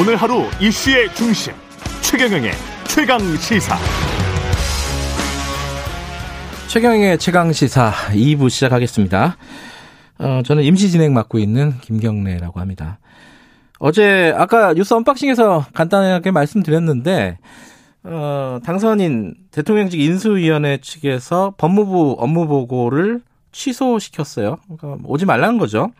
오늘 하루 이슈의 중심 최경영의 최강 시사. 최경영의 최강 시사 2부 시작하겠습니다. 어, 저는 임시 진행 맡고 있는 김경래라고 합니다. 어제 아까 뉴스 언박싱에서 간단하게 말씀드렸는데 어, 당선인 대통령직 인수위원회 측에서 법무부 업무 보고를 취소시켰어요. 그러니까 오지 말라는 거죠.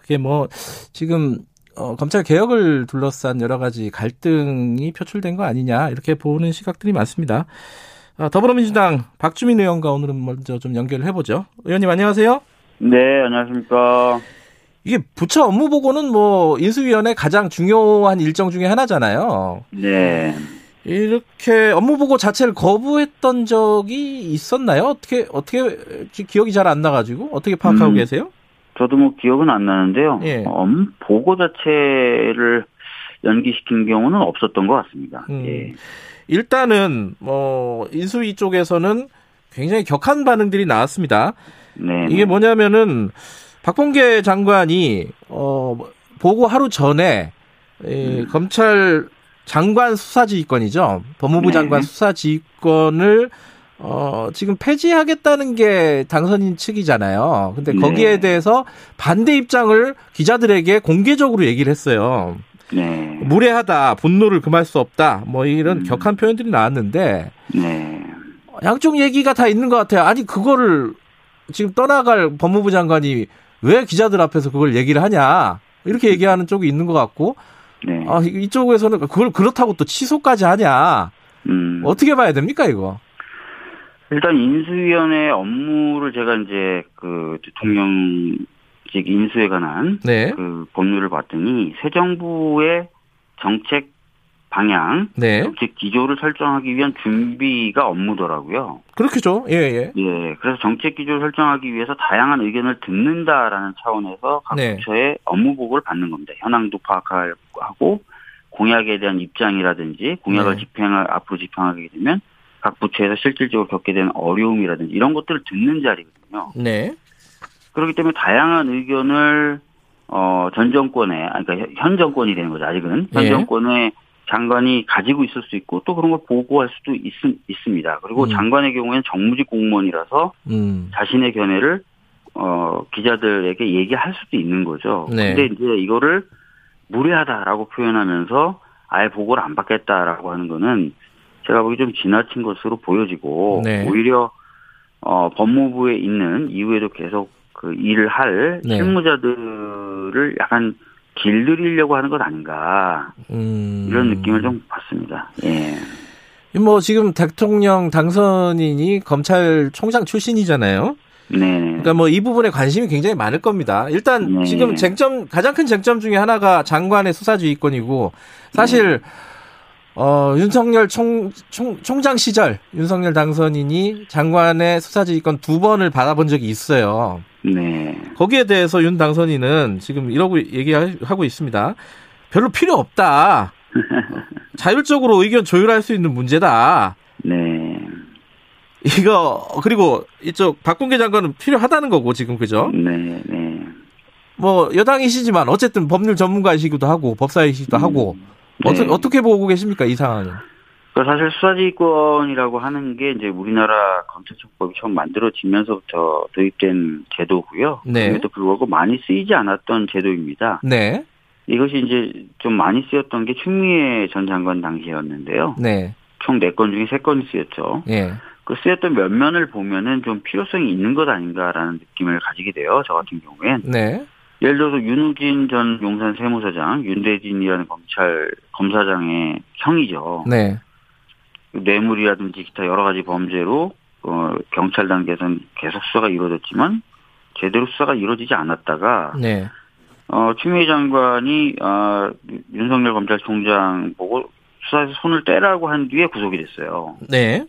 그게 뭐 지금 어, 검찰 개혁을 둘러싼 여러 가지 갈등이 표출된 거 아니냐 이렇게 보는 시각들이 많습니다. 어, 더불어민주당 박주민 의원과 오늘은 먼저 좀 연결을 해보죠. 의원님 안녕하세요. 네, 안녕하십니까. 이게 부처 업무 보고는 뭐 인수위원회 가장 중요한 일정 중에 하나잖아요. 네. 이렇게 업무 보고 자체를 거부했던 적이 있었나요? 어떻게 어떻게 기억이 잘 안 나가지고 어떻게 파악하고 음, 계세요? 저도 뭐 기억은 안 나는데요. 예. 업무 보고 자체를 연기시킨 경우는 없었던 것 같습니다. 음. 예. 일단은 뭐 인수위 쪽에서는 굉장히 격한 반응들이 나왔습니다. 네. 이게 뭐냐면은 박범계 장관이 어 보고 하루 전에 이 검찰 장관 수사지휘권이죠. 법무부 네. 장관 수사지휘권을 어 지금 폐지하겠다는 게 당선인 측이잖아요. 근데 네. 거기에 대해서 반대 입장을 기자들에게 공개적으로 얘기를 했어요. 네. 무례하다, 분노를 금할 수 없다, 뭐 이런 음. 격한 표현들이 나왔는데 네. 양쪽 얘기가 다 있는 것 같아요. 아니 그거를 지금 떠나갈 법무부 장관이 왜 기자들 앞에서 그걸 얘기를 하냐 이렇게 얘기하는 쪽이 있는 것 같고 네. 아, 이- 이쪽에서는 그걸 그렇다고 또 취소까지 하냐 음. 어떻게 봐야 됩니까 이거? 일단 인수위원회 업무를 제가 이제 그 대통령직 인수에 관한 네, 그 법률을 봤더니 새 정부의 정책 방향, 네 정책 기조를 설정하기 위한 준비가 업무더라고요. 그렇겠죠. 예, 예. 예, 그래서 정책 기조를 설정하기 위해서 다양한 의견을 듣는다라는 차원에서 각 네. 부처의 업무 보고를 받는 겁니다. 현황도 파악하고 공약에 대한 입장이라든지 공약을 네. 집행을 앞으로 집행하게 되면 각 부처에서 실질적으로 겪게 되는 어려움이라든지 이런 것들을 듣는 자리거든요. 네, 그렇기 때문에 다양한 의견을 어, 전 정권에, 아니, 그러니까 현 정권이 되는 거죠, 아직은. 현 예. 정권의 장관이 가지고 있을 수 있고 또 그런 걸 보고할 수도 있, 있습니다. 그리고 음. 장관의 경우에는 정무직 공무원이라서 음, 자신의 견해를 어, 기자들에게 얘기할 수도 있는 거죠. 네. 근데 이제 이거를 무례하다라고 표현하면서 아예 보고를 안 받겠다라고 하는 거는 제가 보기 좀 지나친 것으로 보여지고 네. 오히려 어, 법무부에 있는 이후에도 계속 그 일을 할 네. 실무자들을 약간 길들이려고 하는 것 아닌가 음. 이런 느낌을 좀 받습니다. 예. 뭐 지금 대통령 당선인이 검찰총장 출신이잖아요. 네. 그러니까 뭐 이 부분에 관심이 굉장히 많을 겁니다. 일단 네. 지금 쟁점 가장 큰 쟁점 중에 하나가 장관의 수사지휘권이고 사실 어 윤석열 총, 총 총장 시절 윤석열 당선인이 장관의 수사지휘권 두 번을 받아본 적이 있어요. 네. 거기에 대해서 윤 당선인은 지금 이러고 얘기하고 있습니다. 별로 필요 없다. 자율적으로 의견 조율할 수 있는 문제다. 네. 이거 그리고 이쪽 박근계 장관은 필요하다는 거고 지금 그죠? 네. 네. 뭐 여당이시지만 어쨌든 법률 전문가이시기도 하고 법사이시기도 하고 네. 어떻게 어떻게 보고 계십니까 이 상황은? 그 사실 수사지휘권이라고 하는 게 이제 우리나라 검찰청법이 처음 만들어지면서부터 도입된 제도고요. 네. 그럼에도 불구하고 많이 쓰이지 않았던 제도입니다. 네, 이것이 이제 좀 많이 쓰였던 게 추미애 전 장관 당시였는데요. 네, 총 4건 중에 3건이 쓰였죠. 예, 그 쓰였던 면면을 보면은 좀 필요성이 있는 것 아닌가라는 느낌을 가지게 돼요. 저 같은 경우엔. 네, 예를 들어서 윤우진 전 용산 세무서장, 윤대진이라는 검찰 검사장의 형이죠. 네, 뇌물이라든지 기타 여러 가지 범죄로 어, 경찰 단계에서는 계속 수사가 이루어졌지만 제대로 수사가 이루어지지 않았다가 네, 어, 추미애 장관이 어, 윤석열 검찰총장 보고 수사에서 손을 떼라고 한 뒤에 구속이 됐어요. 네,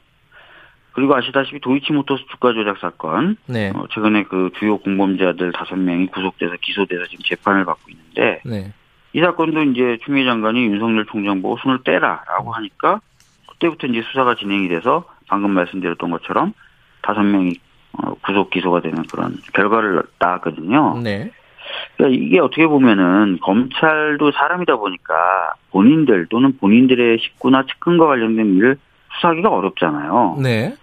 그리고 아시다시피 도이치모터스 주가 조작 사건 네, 어, 최근에 그 주요 공범자들 다섯 명이 구속돼서 기소돼서 지금 재판을 받고 있는데 네, 이 사건도 이제 추미애 장관이 윤석열 총장 보고 손을 떼라라고 하니까 그때부터 이제 수사가 진행이 돼서 방금 말씀드렸던 것처럼 다섯 명이 어, 구속 기소가 되는 그런 결과를 낳았거든요. 네, 그러니까 이게 어떻게 보면은 검찰도 사람이다 보니까 본인들 또는 본인들의 식구나 측근과 관련된 일을 수사하기가 어렵잖아요. 네.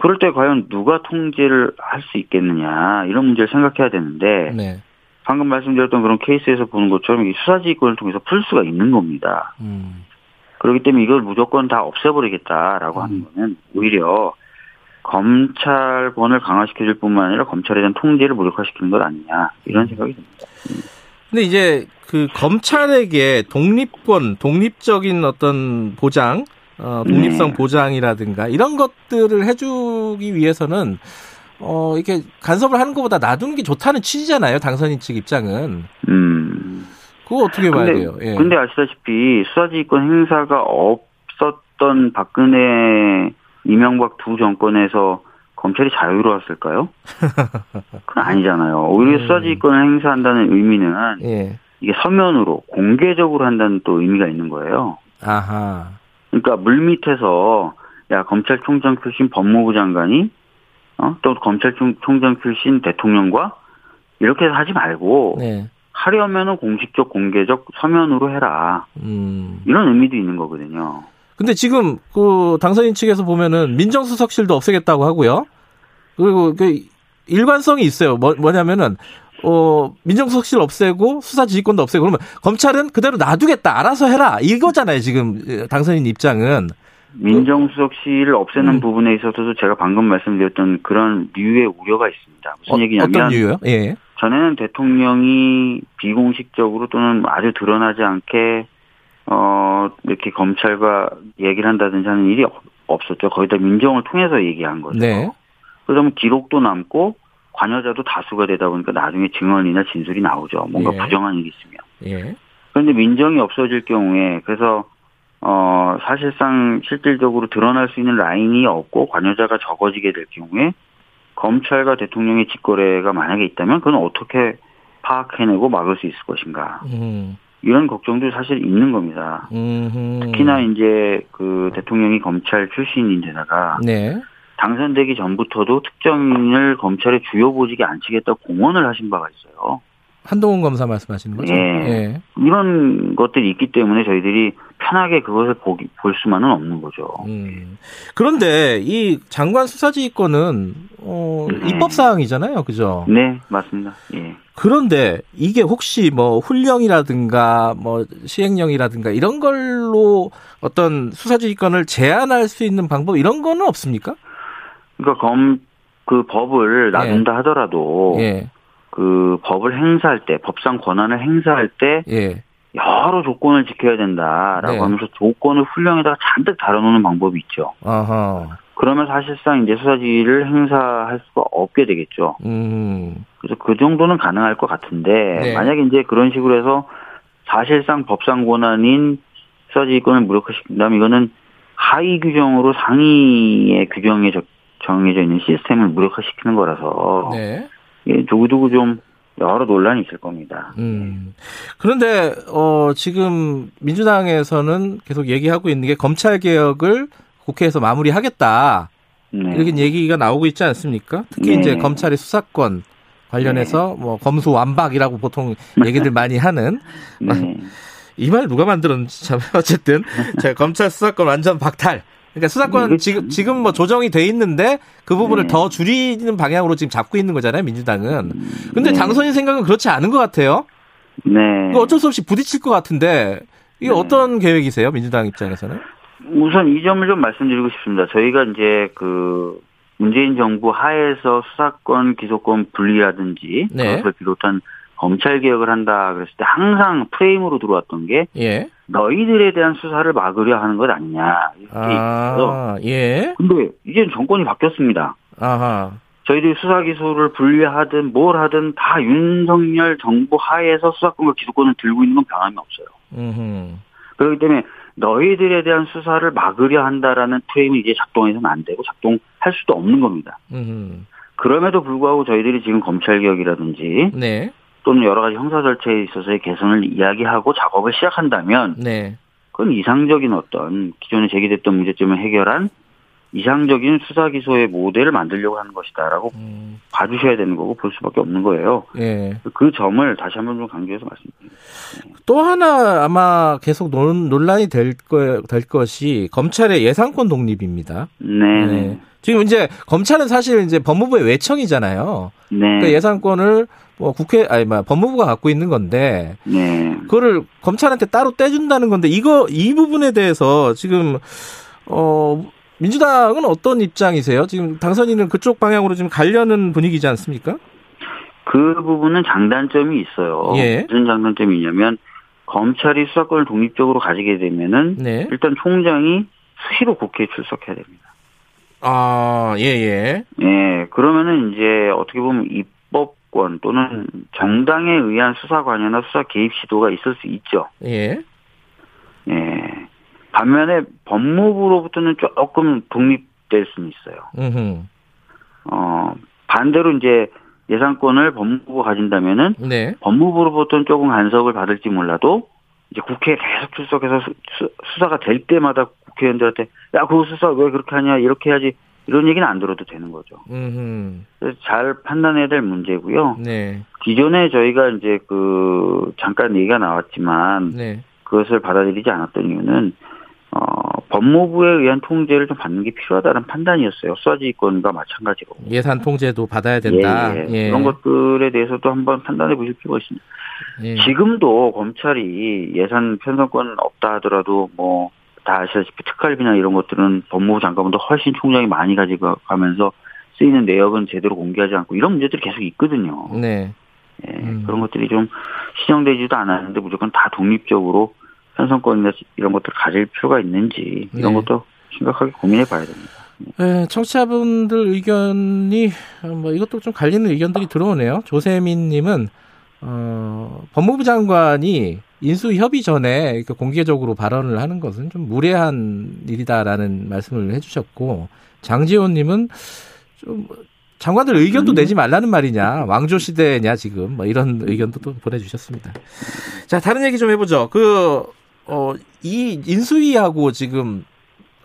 그럴 때 과연 누가 통제를 할 수 있겠느냐 이런 문제를 생각해야 되는데 네. 방금 말씀드렸던 그런 케이스에서 보는 것처럼 이 수사지휘권을 통해서 풀 수가 있는 겁니다. 음. 그렇기 때문에 이걸 무조건 다 없애버리겠다라고 하는 거는 오히려 검찰권을 강화시켜줄 뿐만 아니라 검찰에 대한 통제를 무력화시키는 것 아니냐 이런 생각이 듭니다. 근데 이제 그 검찰에게 독립권, 독립적인 어떤 보장, 어, 독립성 네. 보장이라든가 이런 것들을 해주기 위해서는 어, 이렇게 간섭을 하는 것보다 놔두는 게 좋다는 취지잖아요. 당선인 측 입장은. 음. 그거 어떻게 봐야 근데, 돼요? 예. 근데 아시다시피 수사지휘권 행사가 없었던 박근혜, 이명박 두 정권에서 검찰이 자유로웠을까요? 그건 아니잖아요. 오히려 음. 수사지휘권을 행사한다는 의미는 예. 이게 서면으로 공개적으로 한다는 또 의미가 있는 거예요. 아하. 그러니까 물밑에서 야 검찰총장 출신 법무부 장관이 어? 또 검찰총장 출신 대통령과 이렇게 하지 말고 네. 하려면은 공식적 공개적 서면으로 해라 음. 이런 의미도 있는 거거든요. 근데 지금 그 당선인 측에서 보면은 민정수석실도 없애겠다고 하고요. 그리고 그 일관성이 있어요. 뭐, 뭐냐면은 어 민정수석실 없애고 수사 지휘권도 없애고 그러면 검찰은 그대로 놔두겠다. 알아서 해라. 이거잖아요. 지금 당선인 입장은. 민정수석실을 없애는 음. 부분에 있어서도 제가 방금 말씀드렸던 그런 류의 우려가 있습니다. 무슨 어, 얘기냐면 어떤 이유요? 예. 전에는 대통령이 비공식적으로 또는 아주 드러나지 않게 어 이렇게 검찰과 얘기를 한다든지 하는 일이 없- 없었죠. 거의 다 민정을 통해서 얘기한 거죠. 네. 그러면 기록도 남고 관여자도 다수가 되다 보니까 나중에 증언이나 진술이 나오죠. 뭔가 예. 부정한 일이 있으면. 예. 그런데 민정이 없어질 경우에 그래서 어 사실상 실질적으로 드러날 수 있는 라인이 없고 관여자가 적어지게 될 경우에 검찰과 대통령의 직거래가 만약에 있다면 그건 어떻게 파악해내고 막을 수 있을 것인가 음. 이런 걱정도 사실 있는 겁니다. 음. 특히나 이제 그 대통령이 검찰 출신인데다가 네. 당선되기 전부터도 특정인을 검찰의 주요 보직에 앉히겠다고 공언을 하신 바가 있어요. 한동훈 검사 말씀하시는 거죠? 예. 예. 이런 것들이 있기 때문에 저희들이 편하게 그것을 보기, 볼 수만은 없는 거죠. 음. 그런데 이 장관 수사지휘권은 어, 네. 입법 사항이잖아요, 그죠? 네, 맞습니다. 예. 그런데 이게 혹시 뭐 훈령이라든가 뭐 시행령이라든가 이런 걸로 어떤 수사지휘권을 제한할 수 있는 방법 이런 거는 없습니까? 그러니까 검, 그 법을 놔둔다 하더라도 예, 그 법을 행사할 때, 법상 권한을 행사할 때 예, 여러 조건을 지켜야 된다라고 네. 하면서 조건을 훈령에다가 잔뜩 달아놓는 방법이 있죠. 아하, 그러면 사실상 이제 수사지휘를 행사할 수가 없게 되겠죠. 음, 그래서 그 정도는 가능할 것 같은데 네. 만약에 이제 그런 식으로 해서 사실상 법상 권한인 수사지휘권을 무력화시킨다면 이거는 하위 규정으로 상위의 규정에 적- 정해져 있는 시스템을 무력화시키는 거라서 네, 예, 두고두고 좀 여러 논란이 있을 겁니다. 음. 그런데 어 지금 민주당에서는 계속 얘기하고 있는 게 검찰 개혁을 국회에서 마무리하겠다. 네. 이렇게 얘기가 나오고 있지 않습니까? 특히 네. 이제 검찰의 수사권 관련해서 뭐 검수 완박이라고 보통 얘기들 많이 하는 네. 이말 누가 만들었는지 참 어쨌든 제가 검찰 수사권 완전 박탈. 그러니까 수사권 이거 지금 지금 뭐 조정이 돼 있는데 그 부분을 네. 더 줄이는 방향으로 지금 잡고 있는 거잖아요 민주당은. 근데 네. 당선인 생각은 그렇지 않은 것 같아요. 네. 어쩔 수 없이 부딪힐 것 같은데 이게 네. 어떤 계획이세요 민주당 입장에서는? 우선 이 점을 좀 말씀드리고 싶습니다. 저희가 이제 그 문재인 정부 하에서 수사권, 기소권 분리라든지 네. 그것을 비롯한 검찰 개혁을 한다 그랬을 때 항상 프레임으로 들어왔던 게 예. 너희들에 대한 수사를 막으려 하는 것 아니냐 이렇게. 아 예. 근데 이제 정권이 바뀌었습니다. 아하. 저희들이 수사 기소를 분리하든 뭘 하든 다 윤석열 정부 하에서 수사권과 기소권을 들고 있는 건 변함이 없어요. 음. 그렇기 때문에 너희들에 대한 수사를 막으려 한다라는 프레임이 이제 작동해서는 안 되고 작동할 수도 없는 겁니다. 음. 그럼에도 불구하고 저희들이 지금 검찰 개혁이라든지 네. 또는 여러 가지 형사 절차에 있어서의 개선을 이야기하고 작업을 시작한다면 네. 그건 이상적인 어떤 기존에 제기됐던 문제점을 해결한 이상적인 수사 기소의 모델을 만들려고 하는 것이다라고 음, 봐주셔야 되는 거고 볼 수밖에 없는 거예요. 예. 그 점을 다시 한번 좀 강조해서 말씀드립니다. 또 하나 아마 계속 논, 논란이 될, 거, 될 것이 검찰의 예산권 독립입니다. 네, 네. 네, 지금 이제 검찰은 사실 이제 법무부의 외청이잖아요. 네, 그러니까 예산권을 뭐 국회 아니 뭐 법무부가 갖고 있는 건데 네. 그거를 검찰한테 따로 떼준다는 건데 이거 이 부분에 대해서 지금 어 민주당은 어떤 입장이세요? 지금 당선인은 그쪽 방향으로 지금 가려는 분위기지 않습니까? 그 부분은 장단점이 있어요. 예. 무슨 장단점이 있냐면 검찰이 수사권을 독립적으로 가지게 되면은 네. 일단 총장이 수시로 국회에 출석해야 됩니다. 아, 예, 예. 예, 그러면은 이제 어떻게 보면 입법권 또는 정당에 의한 수사 관여나 수사 개입 시도가 있을 수 있죠. 예. 예. 반면에 법무부로부터는 조금 독립될 수는 있어요. 어, 반대로 이제 예산권을 법무부가 가진다면은 네. 법무부로부터는 조금 간섭을 받을지 몰라도 이제 국회에 계속 출석해서 수, 사가 될 때마다 국회의원들한테 야, 그 수사 왜 그렇게 하냐, 이렇게 해야지 이런 얘기는 안 들어도 되는 거죠. 음흠. 그래서 잘 판단해야 될 문제고요. 네. 기존에 저희가 이제 그 잠깐 얘기가 나왔지만 네. 그것을 받아들이지 않았던 이유는 어, 법무부에 의한 통제를 좀 받는 게 필요하다는 판단이었어요. 수사지휘권과 마찬가지로. 예산 통제도 받아야 된다. 예, 예. 그런 것들에 대해서도 한번 판단해 보실 필요가 있습니다. 예. 지금도 검찰이 예산 편성권 없다 하더라도 뭐 다 아시다시피 특활비나 이런 것들은 법무부 장관보다 훨씬 총장이 많이 가지고 가면서 쓰이는 내역은 제대로 공개하지 않고 이런 문제들이 계속 있거든요. 네. 예, 음. 그런 것들이 좀 시정되지도 않았는데 무조건 다 독립적으로 편성권이나 이런 것들을 가질 필요가 있는지 이런 네. 것도 심각하게 고민해 봐야 됩니다. 예, 청취자분들 의견이 어, 뭐 이것도 좀 갈리는 의견들이 들어오네요. 조세민님은 어, 법무부 장관이 인수 협의 전에 공개적으로 발언을 하는 것은 좀 무례한 일이다라는 말씀을 해주셨고 장지호님은 좀 장관들 의견도 음. 내지 말라는 말이냐 왕조 시대냐 지금 뭐 이런 의견도 또 보내주셨습니다. 자 다른 얘기 좀 해보죠. 그 어, 이 인수위하고 지금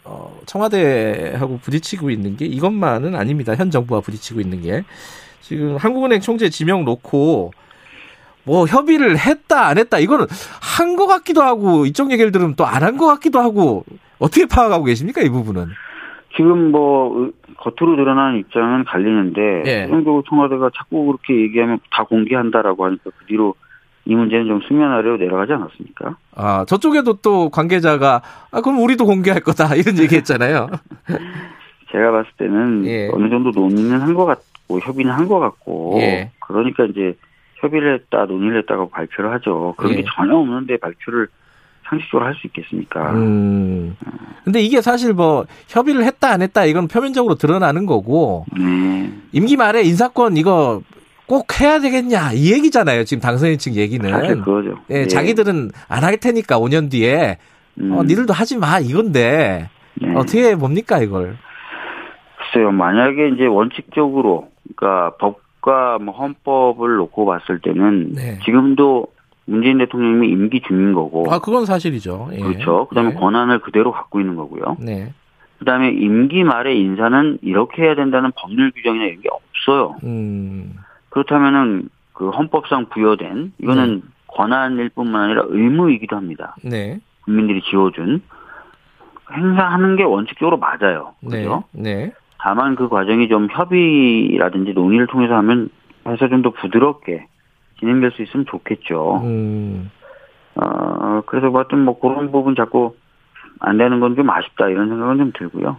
어, 청와대하고 부딪히고 있는 게 이것만은 아닙니다. 현 정부와 부딪히고 있는 게 지금 한국은행 총재 지명 놓고 뭐 협의를 했다 안 했다 이거는 한 것 같기도 하고 이쪽 얘기를 들으면 또 안 한 것 같기도 하고 어떻게 파악하고 계십니까 이 부분은? 지금 뭐 의- 겉으로 드러나는 입장은 갈리는데 예. 최종적으로 청와대가 자꾸 그렇게 얘기하면 다 공개한다라고 하니까 그 뒤로 이 문제는 좀 수면 아래로 내려가지 않았습니까? 아 저쪽에도 또 관계자가 아 그럼 우리도 공개할 거다 이런 얘기 했잖아요. 제가 봤을 때는 예. 어느 정도 논의는 한 것 같고 협의는 한 것 같고 예. 그러니까 이제 협의를 했다 논의를 했다고 발표를 하죠. 그런 예. 게 전혀 없는데 발표를 상식적으로 할 수 있겠습니까? 음. 근데 이게 사실 뭐 협의를 했다 안 했다 이건 표면적으로 드러나는 거고 네. 임기 말에 인사권 이거 꼭 해야 되겠냐 이 얘기잖아요. 지금 당선인 측 얘기는. 사실 그거죠. 예, 자기들은 안 할 테니까 5년 뒤에 음, 어, 니들도 하지 마 이건데 네. 어떻게 뭡니까 이걸? 글쎄요. 만약에 이제 원칙적으로 그러니까 법과 뭐 헌법을 놓고 봤을 때는 네. 지금도 문재인 대통령이 임기 중인 거고 아 그건 사실이죠. 예. 그렇죠. 그다음에 네. 권한을 그대로 갖고 있는 거고요. 네. 그다음에 임기 말에 인사는 이렇게 해야 된다는 법률 규정이나 이런 게 없어요. 음. 그렇다면은 그 헌법상 부여된 이거는 권한일 뿐만 아니라 의무이기도 합니다. 네. 국민들이 지어준 행사하는 게 원칙적으로 맞아요. 네. 그죠? 네. 다만 그 과정이 좀 협의라든지 논의를 통해서 하면 해서 좀 더 부드럽게 진행될 수 있으면 좋겠죠. 음. 어, 그래서 뭐 하여튼 뭐 그런 부분 자꾸 안 되는 건 좀 아쉽다 이런 생각은 좀 들고요.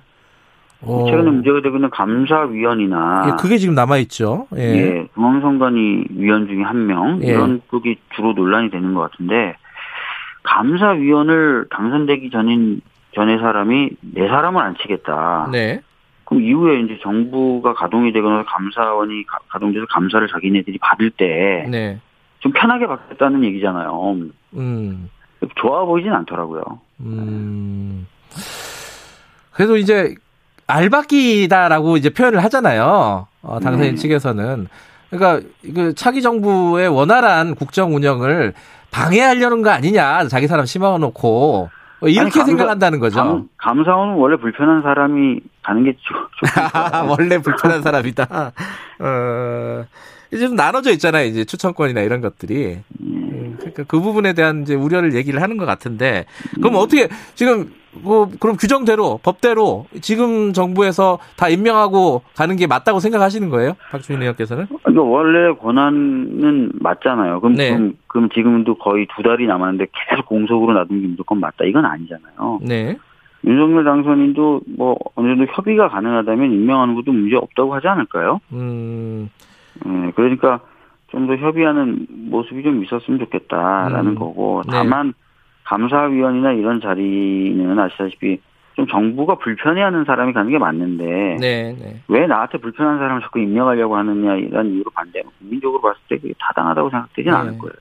어. 최근에 문제가 되고 있는 감사위원이나 예, 그게 지금 남아 있죠. 예. 예, 중앙선관위 위원 중에 한 명, 예. 이런 쪽이 주로 논란이 되는 것 같은데, 감사위원을 당선되기 전인, 전에 사람이 네 사람을 안 치겠다. 네. 그럼 이후에 이제 정부가 가동이 되거나 감사원이 가- 가동돼서 감사를 자기네들이 받을 때, 네. 좀 편하게 받겠다는 얘기잖아요. 음. 좋아 보이진 않더라고요. 음. 그래도 이제 알바끼다라고 이제 표현을 하잖아요. 어, 당선인 네. 측에서는. 그러니까 그 차기 정부의 원활한 국정 운영을 방해하려는 거 아니냐. 자기 사람 심어놓고 어, 이렇게 아니, 생각한다는 거죠. 감, 감사원은 원래 불편한 사람이 가는 게 좋, 좋으니까. 원래 불편한 사람이다. 어, 이제 좀 나눠져 있잖아요. 이제 추천권이나 이런 것들이. 음, 그러니까 그 부분에 대한 이제 우려를 얘기를 하는 것 같은데, 그럼 어떻게 지금 뭐 그럼 규정대로 법대로 지금 정부에서 다 임명하고 가는 게 맞다고 생각하시는 거예요, 박주민 의원께서는? 그러니까 원래 권한은 맞잖아요. 그럼, 네. 그럼, 그럼 지금도 거의 두 달이 남았는데 계속 공석으로 놔둔 게 무조건 맞다. 이건 아니잖아요. 네. 윤석열 당선인도 뭐 어느 정도 협의가 가능하다면 임명하는 것도 문제 없다고 하지 않을까요? 음, 예, 그러니까 좀 더 협의하는 모습이 좀 있었으면 좋겠다라는 음. 거고 네. 다만 감사위원이나 이런 자리는 아시다시피 좀 정부가 불편해하는 사람이 가는 게 맞는데 네, 네. 왜 나한테 불편한 사람을 자꾸 임명하려고 하느냐 이런 이유로 반대하면 국민적으로 봤을 때 그게 타당하다고 생각되진 네. 않을 거예요.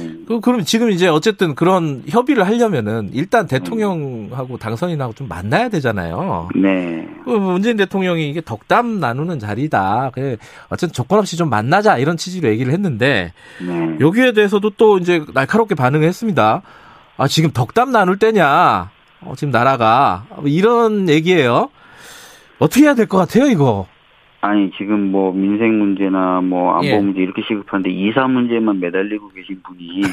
예. 그, 그럼 지금 이제 어쨌든 그런 협의를 하려면은 일단 대통령하고 당선인하고 좀 만나야 되잖아요. 네. 그 문재인 대통령이 이게 덕담 나누는 자리다. 그 어쨌든 조건 없이 좀 만나자 이런 취지로 얘기를 했는데 네. 여기에 대해서도 또 이제 날카롭게 반응을 했습니다. 아 지금 덕담 나눌 때냐? 어, 지금 나라가 뭐 이런 얘기예요. 어떻게 해야 될 것 같아요 이거? 아니 지금 뭐 민생 문제나 뭐 안보 예. 문제 이렇게 시급한데 이사 문제만 매달리고 계신 분이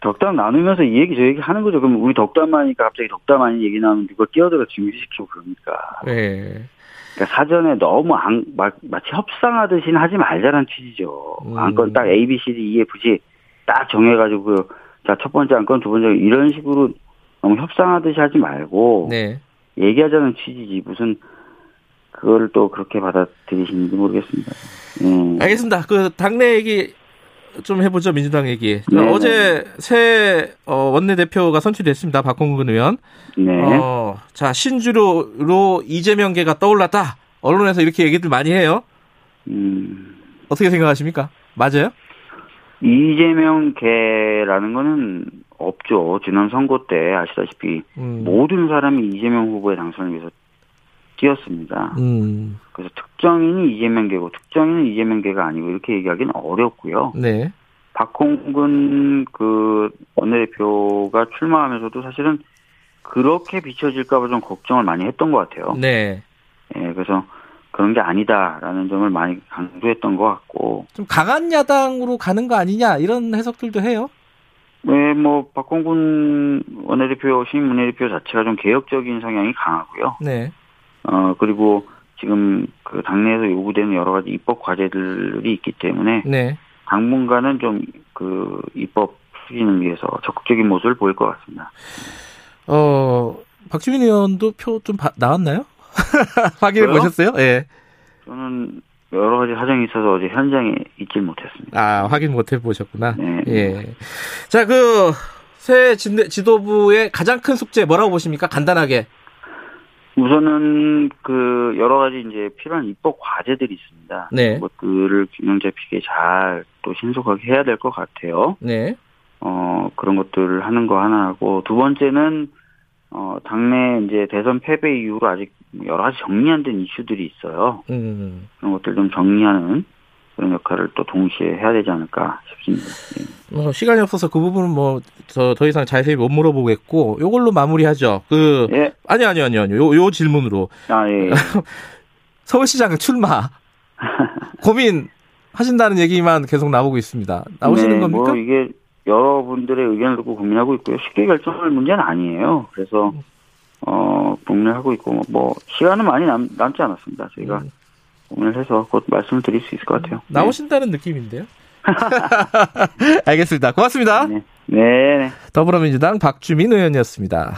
덕담 나누면서 이 얘기 저 얘기 하는 거죠. 그럼 우리 덕담 하니까 갑자기 덕담 아닌 얘기 나오면 누가 끼어들어 중지시키고 그러니까. 네. 그러니까 사전에 너무 안, 막, 마치 협상하듯이는 하지 말자는 취지죠. 음. 안건 딱 A, B, C, D, E, F, G 딱 정해가지고 그, 자, 첫 번째 안건, 두 번째 이런 식으로 너무 협상하듯이 하지 말고 네. 얘기하자는 취지지 무슨 그거를 또 그렇게 받아들이시는지 모르겠습니다. 예. 알겠습니다. 그 당내 얘기 좀 해보죠 민주당 얘기. 네, 어제 새 어, 원내 대표가 선출됐습니다. 박홍근 의원. 네. 어, 자 신주로로 이재명계가 떠올랐다. 언론에서 이렇게 얘기들 많이 해요. 음, 어떻게 생각하십니까? 맞아요? 이재명 개라는 거는 없죠. 지난 선거 때 아시다시피 음. 모든 사람이 이재명 후보의 당선을 위해서 뛰었습니다. 음. 그래서 특정인이 이재명 개고 특정인은 이재명 개가 아니고 이렇게 얘기하기는 어렵고요. 네. 박홍근 그 원내대표가 출마하면서도 사실은 그렇게 비춰질까봐 좀 걱정을 많이 했던 것 같아요. 네. 예, 그래서 그런 게 아니다라는 점을 많이 강조했던 것 같고, 좀 강한 야당으로 가는 거 아니냐 이런 해석들도 해요. 왜, 뭐, 박홍근 원내대표, 신임 원내대표 자체가 좀 개혁적인 성향이 강하고요. 네. 어, 그리고 지금 그 당내에서 요구되는 여러 가지 입법 과제들이 있기 때문에 네. 당분간은 좀 그 입법 추진을 위해서 적극적인 모습을 보일 것 같습니다. 어 박주민 의원도 표 좀 나왔나요? 확인해 저요? 보셨어요? 예. 저는 여러 가지 사정이 있어서 어제 현장에 있질 못했습니다. 아 확인 못 해보셨구나. 네. 예. 자, 그, 새 지도부의 가장 큰 숙제 뭐라고 보십니까? 간단하게. 우선은 그 여러 가지 이제 필요한 입법 과제들이 있습니다. 네. 그것들을 균형 잡히게 잘 또 신속하게 해야 될 것 같아요. 네. 어 그런 것들을 하는 거 하나 하고 두 번째는 어 당내 이제 대선 패배 이후로 아직 여러 가지 정리 안 된 이슈들이 있어요. 음. 그런 것들 좀 정리하는 그런 역할을 또 동시에 해야 되지 않을까 싶습니다. 예. 뭐, 시간이 없어서 그 부분은 뭐, 더, 더 이상 자세히 못 물어보겠고, 요걸로 마무리하죠. 그, 예. 아니, 아니, 아니, 아니, 요, 요 질문으로. 아, 예. 서울시장 출마. 고민 하신다는 얘기만 계속 나오고 있습니다. 나오시는 네, 겁니까? 뭐 이게 여러분들의 의견을 듣고 고민하고 있고요. 쉽게 결정할 문제는 아니에요. 그래서 어 고민을 하고 있고 뭐 시간은 많이 남, 남지 않았습니다. 저희가 음. 고민을 해서 곧 말씀을 드릴 수 있을 것 같아요. 나오신다는 느낌인데요. 알겠습니다. 고맙습니다. 네. 네. 네. 더불어민주당 박주민 의원이었습니다.